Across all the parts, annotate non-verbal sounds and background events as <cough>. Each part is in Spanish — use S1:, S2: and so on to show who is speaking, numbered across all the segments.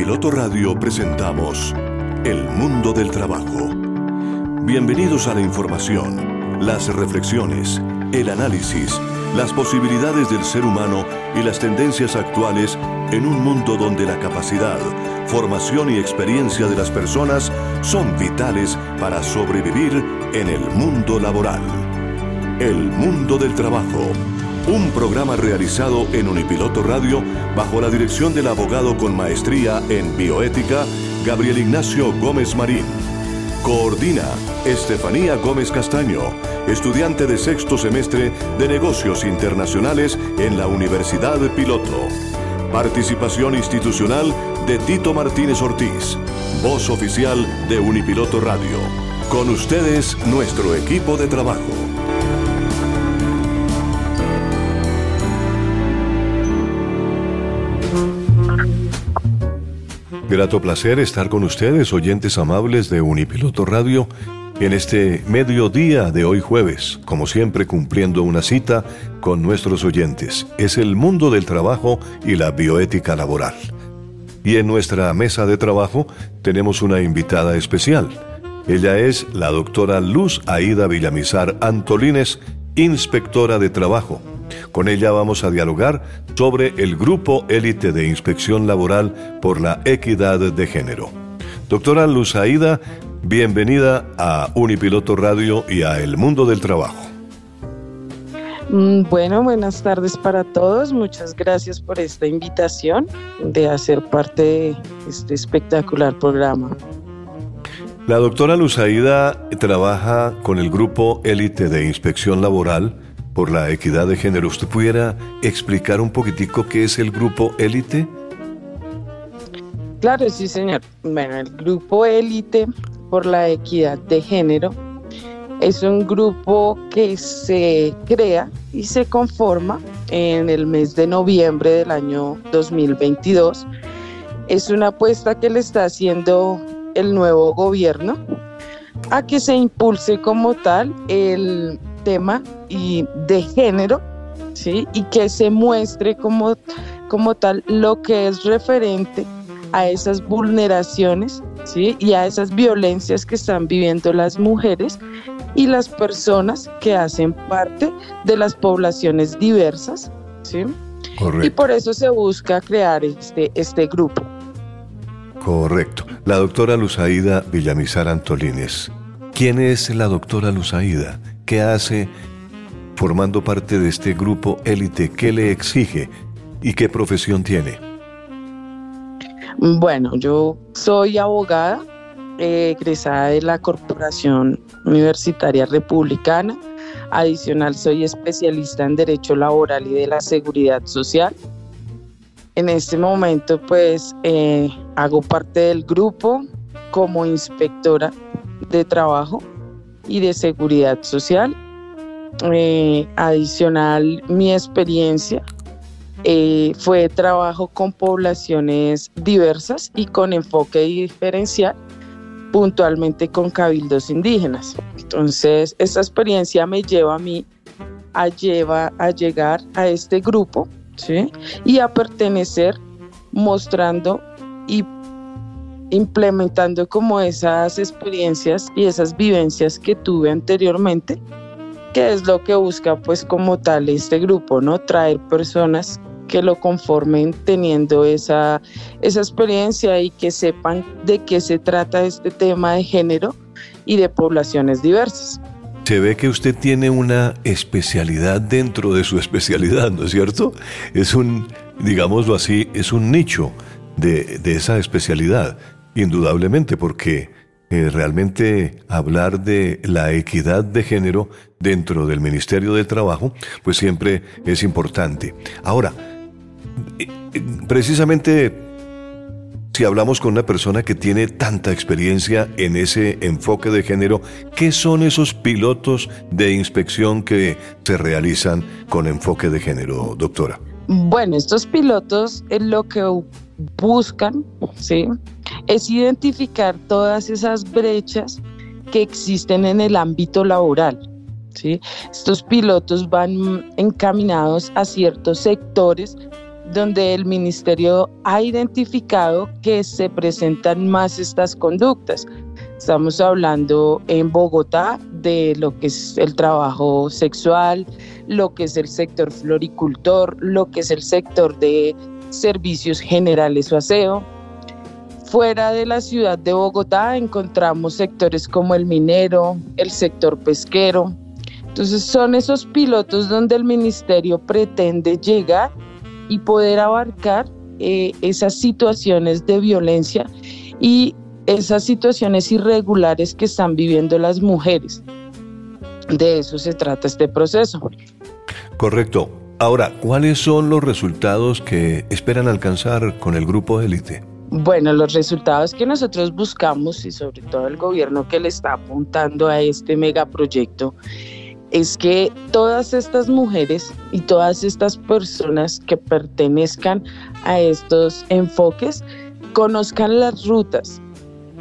S1: Unipiloto Radio presentamos El Mundo del Trabajo. Bienvenidos a la información, las reflexiones, el análisis, las posibilidades del ser humano y las tendencias actuales en un mundo donde la capacidad, formación y experiencia de las personas son vitales para sobrevivir en el mundo laboral. El Mundo del Trabajo un programa realizado en Unipiloto Radio bajo la dirección del abogado con maestría en bioética, Gabriel Ignacio Gómez Marín. Coordina Estefanía Gómez Castaño, estudiante de sexto semestre de negocios internacionales en la Universidad Piloto. Participación institucional de Tito Martínez Ortiz, voz oficial de Unipiloto Radio. Con ustedes, nuestro equipo de trabajo. Grato placer estar con ustedes, oyentes amables de Unipiloto Radio, en este mediodía de hoy jueves, como siempre cumpliendo una cita con nuestros oyentes. Es el mundo del trabajo y la bioética laboral. Y en nuestra mesa de trabajo tenemos una invitada especial. Ella es la doctora Luz Aida Villamizar Antolines, inspectora de trabajo con ella vamos a dialogar sobre el Grupo Élite de Inspección Laboral por la Equidad de Género. Doctora Luzaida, bienvenida a Unipiloto Radio y a El Mundo del Trabajo.
S2: Mm, bueno, buenas tardes para todos. Muchas gracias por esta invitación de hacer parte de este espectacular programa.
S1: La doctora Luzaida trabaja con el Grupo Élite de Inspección Laboral por la equidad de género. ¿Usted pudiera explicar un poquitico qué es el grupo élite?
S2: Claro, sí, señor. Bueno, el grupo élite por la equidad de género es un grupo que se crea y se conforma en el mes de noviembre del año 2022. Es una apuesta que le está haciendo el nuevo gobierno a que se impulse como tal el tema y de género, ¿sí? Y que se muestre como, como tal lo que es referente a esas vulneraciones, ¿sí? Y a esas violencias que están viviendo las mujeres y las personas que hacen parte de las poblaciones diversas, ¿sí? Y por eso se busca crear este, este grupo.
S1: Correcto. La doctora Luzaida Villamizar Antolines. ¿Quién es la doctora Luzaida? ¿Qué hace formando parte de este grupo élite? ¿Qué le exige y qué profesión tiene?
S2: Bueno, yo soy abogada, egresada de la Corporación Universitaria Republicana. Adicional, soy especialista en Derecho Laboral y de la Seguridad Social. En este momento, pues, eh, hago parte del grupo como inspectora de trabajo y de seguridad social. Eh, adicional, mi experiencia eh, fue trabajo con poblaciones diversas y con enfoque diferencial, puntualmente con cabildos indígenas. Entonces, esta experiencia me lleva a mí a, a llegar a este grupo y a pertenecer mostrando y implementando como esas experiencias y esas vivencias que tuve anteriormente, que es lo que busca pues como tal este grupo, ¿no? Traer personas que lo conformen teniendo esa, esa experiencia y que sepan de qué se trata este tema de género y de poblaciones diversas.
S1: Se ve que usted tiene una especialidad dentro de su <laughs> especialidad, ¿no es cierto? Es un, digámoslo así, es un nicho de, de esa especialidad. Indudablemente, porque eh, realmente hablar de la equidad de género dentro del Ministerio del Trabajo, pues siempre es importante. Ahora, eh, eh, precisamente si hablamos con una persona que tiene tanta experiencia en ese enfoque de género, ¿qué son esos pilotos de inspección que se realizan con enfoque de género, doctora?
S2: Bueno, estos pilotos lo que buscan, ¿sí? Es identificar todas esas brechas que existen en el ámbito laboral, ¿sí? Estos pilotos van encaminados a ciertos sectores donde el ministerio ha identificado que se presentan más estas conductas. Estamos hablando en Bogotá de lo que es el trabajo sexual, lo que es el sector floricultor, lo que es el sector de servicios generales o aseo. Fuera de la ciudad de Bogotá encontramos sectores como el minero, el sector pesquero. Entonces son esos pilotos donde el ministerio pretende llegar y poder abarcar eh, esas situaciones de violencia y esas situaciones irregulares que están viviendo las mujeres. De eso se trata este proceso.
S1: Correcto. Ahora, ¿cuáles son los resultados que esperan alcanzar con el grupo élite?
S2: Bueno, los resultados que nosotros buscamos y sobre todo el gobierno que le está apuntando a este megaproyecto es que todas estas mujeres y todas estas personas que pertenezcan a estos enfoques conozcan las rutas,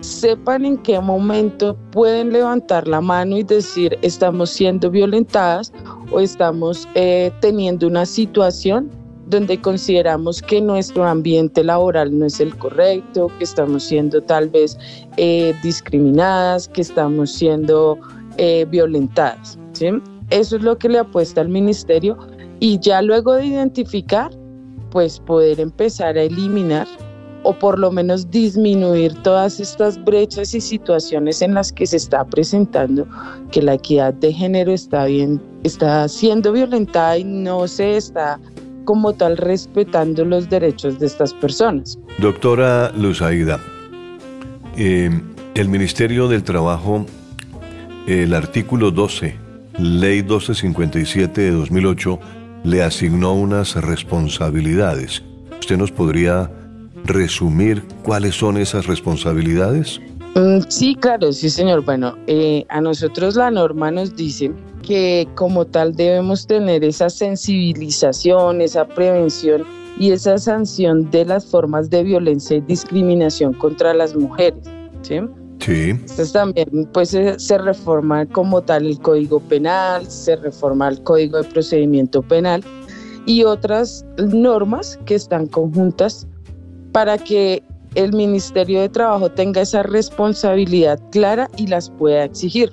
S2: sepan en qué momento pueden levantar la mano y decir estamos siendo violentadas o estamos eh, teniendo una situación donde consideramos que nuestro ambiente laboral no es el correcto, que estamos siendo tal vez eh, discriminadas, que estamos siendo eh, violentadas. Eso es lo que le apuesta al ministerio y ya luego de identificar, pues poder empezar a eliminar o por lo menos disminuir todas estas brechas y situaciones en las que se está presentando que la equidad de género está bien, está siendo violentada y no se está como tal respetando los derechos de estas personas.
S1: Doctora Luzaida, eh, el Ministerio del Trabajo, el artículo 12, Ley 1257 de 2008, le asignó unas responsabilidades. ¿Usted nos podría resumir cuáles son esas responsabilidades?
S2: Mm, sí, claro, sí, señor. Bueno, eh, a nosotros la norma nos dice que como tal debemos tener esa sensibilización, esa prevención y esa sanción de las formas de violencia y discriminación contra las mujeres. ¿sí?
S1: Sí.
S2: Entonces también pues se, se reforma como tal el Código Penal, se reforma el Código de Procedimiento Penal y otras normas que están conjuntas para que el Ministerio de Trabajo tenga esa responsabilidad clara y las pueda exigir.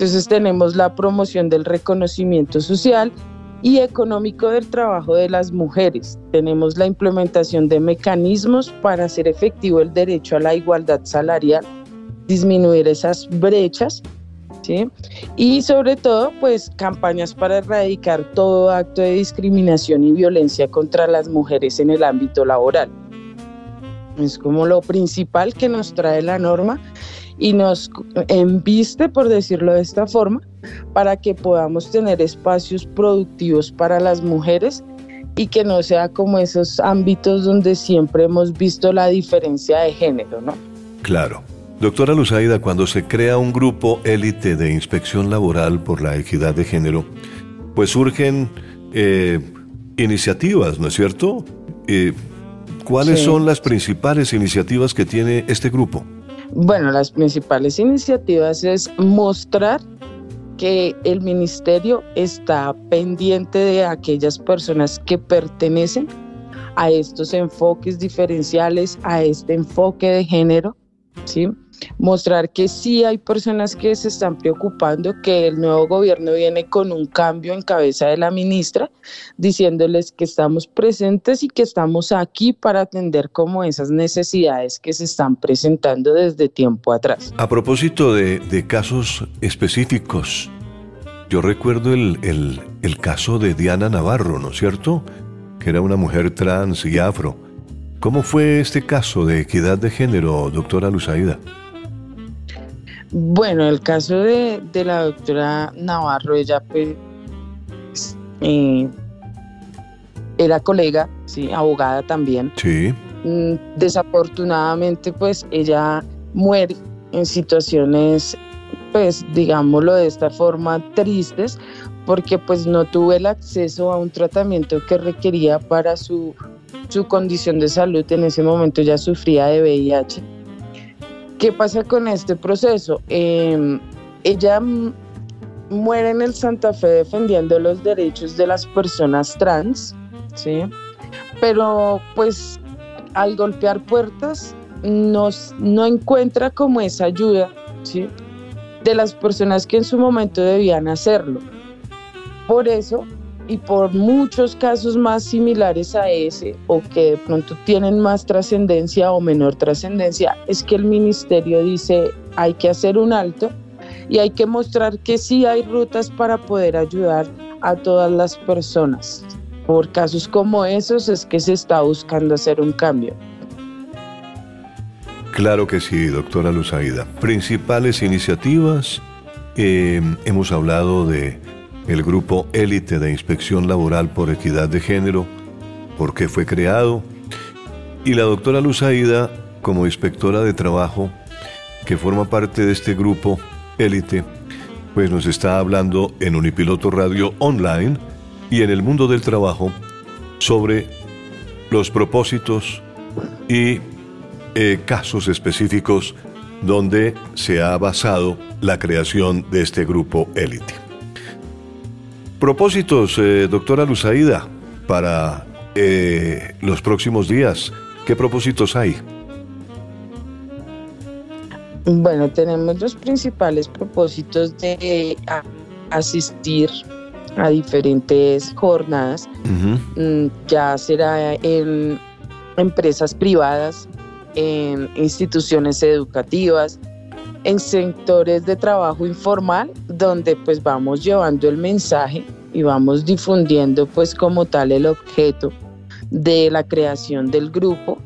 S2: Entonces tenemos la promoción del reconocimiento social y económico del trabajo de las mujeres. Tenemos la implementación de mecanismos para hacer efectivo el derecho a la igualdad salarial, disminuir esas brechas y sobre todo, pues campañas para erradicar todo acto de discriminación y violencia contra las mujeres en el ámbito laboral. Es como lo principal que nos trae la norma y nos enviste, por decirlo de esta forma, para que podamos tener espacios productivos para las mujeres y que no sea como esos ámbitos donde siempre hemos visto la diferencia de género, ¿no?
S1: Claro. Doctora Luzaida, cuando se crea un grupo élite de inspección laboral por la equidad de género, pues surgen eh, iniciativas, ¿no es cierto? Eh, ¿Cuáles son las principales iniciativas que tiene este grupo?
S2: Bueno, las principales iniciativas es mostrar que el ministerio está pendiente de aquellas personas que pertenecen a estos enfoques diferenciales, a este enfoque de género, ¿sí? Mostrar que sí hay personas que se están preocupando, que el nuevo gobierno viene con un cambio en cabeza de la ministra, diciéndoles que estamos presentes y que estamos aquí para atender como esas necesidades que se están presentando desde tiempo atrás.
S1: A propósito de, casos específicos, yo recuerdo el, el caso de Diana Navarro, ¿no es cierto? Que era una mujer trans y afro. ¿Cómo fue este caso de equidad de género, doctora Luzaida?
S2: Bueno, el caso de, la doctora Navarro, ella pues eh, era colega, sí, abogada también.
S1: Sí.
S2: Mm, desafortunadamente, pues ella muere en situaciones, pues digámoslo de esta forma, tristes, porque pues no tuvo el acceso a un tratamiento que requería para su, su condición de salud. En ese momento ya sufría de VIH ¿Qué pasa con este proceso? Em, ella muere en el Santa Fe defendiendo los derechos de las personas trans, ¿sí? Pero pues al golpear puertas no encuentra como esa ayuda de las personas que en su momento debían hacerlo. Por eso y por muchos casos más similares a ese o que de pronto tienen más trascendencia o menor trascendencia, es que el ministerio dice hay que hacer un alto y hay que mostrar que sí hay rutas para poder ayudar a todas las personas. Por casos como esos es que se está buscando hacer un cambio.
S1: Claro que sí, doctora Luzaida. Principales iniciativas, eh, hemos hablado de el grupo élite de inspección laboral por equidad de género, por qué fue creado, y la doctora Luzaida como inspectora de trabajo, que forma parte de este grupo élite, pues nos está hablando en Unipiloto Radio Online y en el mundo del trabajo sobre los propósitos y eh, casos específicos donde se ha basado la creación de este grupo élite. Propósitos, eh, doctora Luzaida, para eh, los próximos días. ¿Qué propósitos hay?
S2: Bueno, tenemos los principales propósitos de asistir a diferentes jornadas, mm, ya será en empresas privadas, en instituciones educativas, en sectores de trabajo informal, donde pues vamos llevando el mensaje y vamos difundiendo pues como tal el objeto de la creación del grupo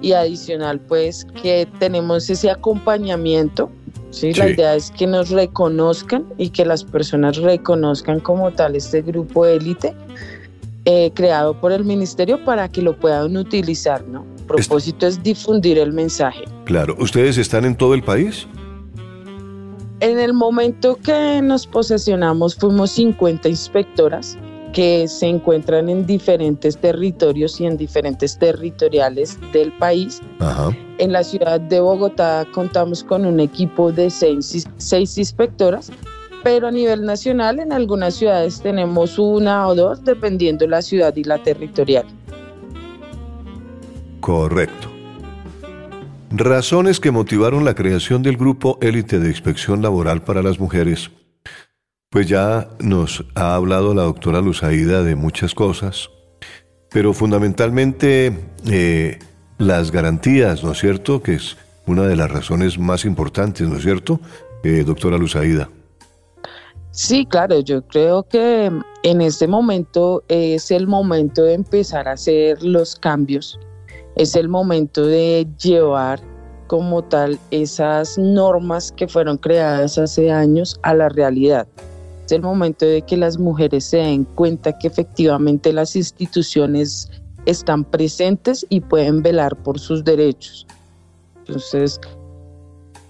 S2: y adicional pues que tenemos ese acompañamiento ¿sí? La idea es que nos reconozcan y que las personas reconozcan como tal este grupo élite eh, creado por el ministerio para que lo puedan utilizar, ¿no? El propósito es difundir el mensaje.
S1: Claro, ¿ustedes están en todo el país?
S2: En el momento que nos posesionamos fuimos 50 inspectoras que se encuentran en diferentes territorios y en diferentes territoriales del país. En la ciudad de Bogotá contamos con un equipo de seis, seis inspectoras, pero a nivel nacional en algunas ciudades tenemos una o dos, dependiendo la ciudad y la territorial.
S1: Correcto. Razones que motivaron la creación del Grupo Élite de Inspección Laboral para las Mujeres pues ya nos ha hablado la doctora Luzaida de muchas cosas, pero fundamentalmente eh, las garantías, ¿no es cierto? Que es una de las razones más importantes, ¿no es cierto, eh, doctora Luzaida?
S2: Sí, claro, yo creo que en este momento es el momento de empezar a hacer los cambios, es el momento de llevar como tal esas normas que fueron creadas hace años a la realidad. Es el momento de que las mujeres se den cuenta que efectivamente las instituciones están presentes y pueden velar por sus derechos. Entonces,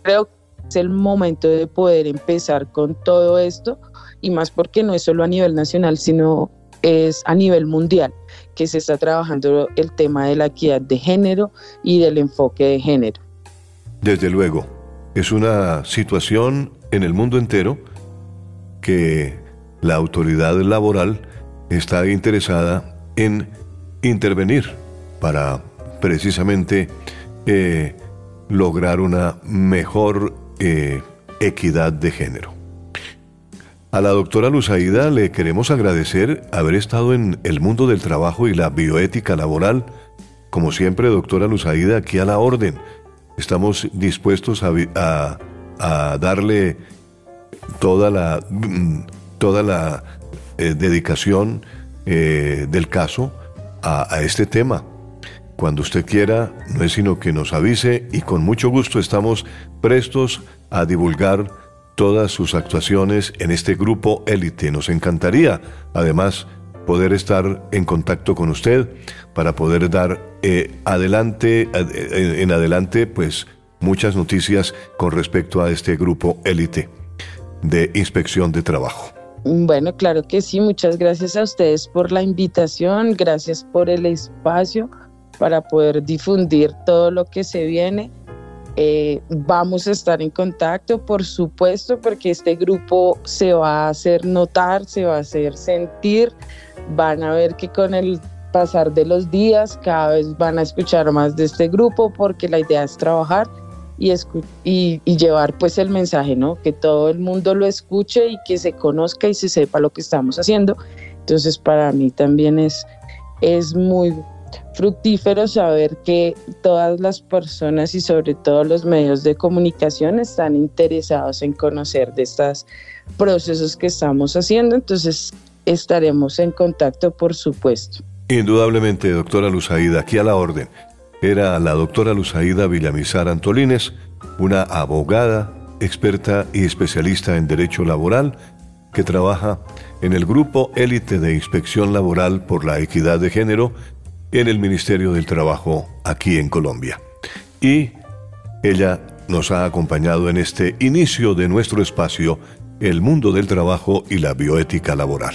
S2: creo que es el momento de poder empezar con todo esto y más porque no es solo a nivel nacional, sino es a nivel mundial que se está trabajando el tema de la equidad de género y del enfoque de género.
S1: Desde luego, es una situación en el mundo entero que la autoridad laboral está interesada en intervenir para precisamente eh, lograr una mejor eh, equidad de género. A la doctora Luzaida le queremos agradecer haber estado en el mundo del trabajo y la bioética laboral. Como siempre, doctora Luzaida, aquí a la orden. Estamos dispuestos a, darle toda la, toda la eh, dedicación eh, del caso a este tema. Cuando usted quiera, no es sino que nos avise y con mucho gusto estamos prestos a divulgar todas sus actuaciones en este grupo élite. Nos encantaría, además, poder estar en contacto con usted para poder dar eh, adelante, en adelante, pues muchas noticias con respecto a este grupo élite de Inspección de Trabajo.
S2: Bueno, claro que sí. Muchas gracias a ustedes por la invitación, gracias por el espacio para poder difundir todo lo que se viene. Eh, vamos a estar en contacto, por supuesto, porque este grupo se va a hacer notar, se va a hacer sentir. Van a ver que con el pasar de los días, cada vez van a escuchar más de este grupo porque la idea es trabajar y, y, llevar pues el mensaje, ¿no? Que todo el mundo lo escuche y que se conozca y se sepa lo que estamos haciendo. Entonces para mí también es, es muy fructífero saber que todas las personas y sobre todo los medios de comunicación están interesados en conocer de estos procesos que estamos haciendo. Entonces estaremos en contacto, por supuesto.
S1: Indudablemente, doctora Luzaida, aquí a la orden. Era la doctora Luzaida Villamizar Antolines, una abogada, experta y especialista en derecho laboral, que trabaja en el Grupo Élite de Inspección Laboral por la Equidad de Género en el Ministerio del Trabajo aquí en Colombia. Y ella nos ha acompañado en este inicio de nuestro espacio, el mundo del trabajo y la bioética laboral.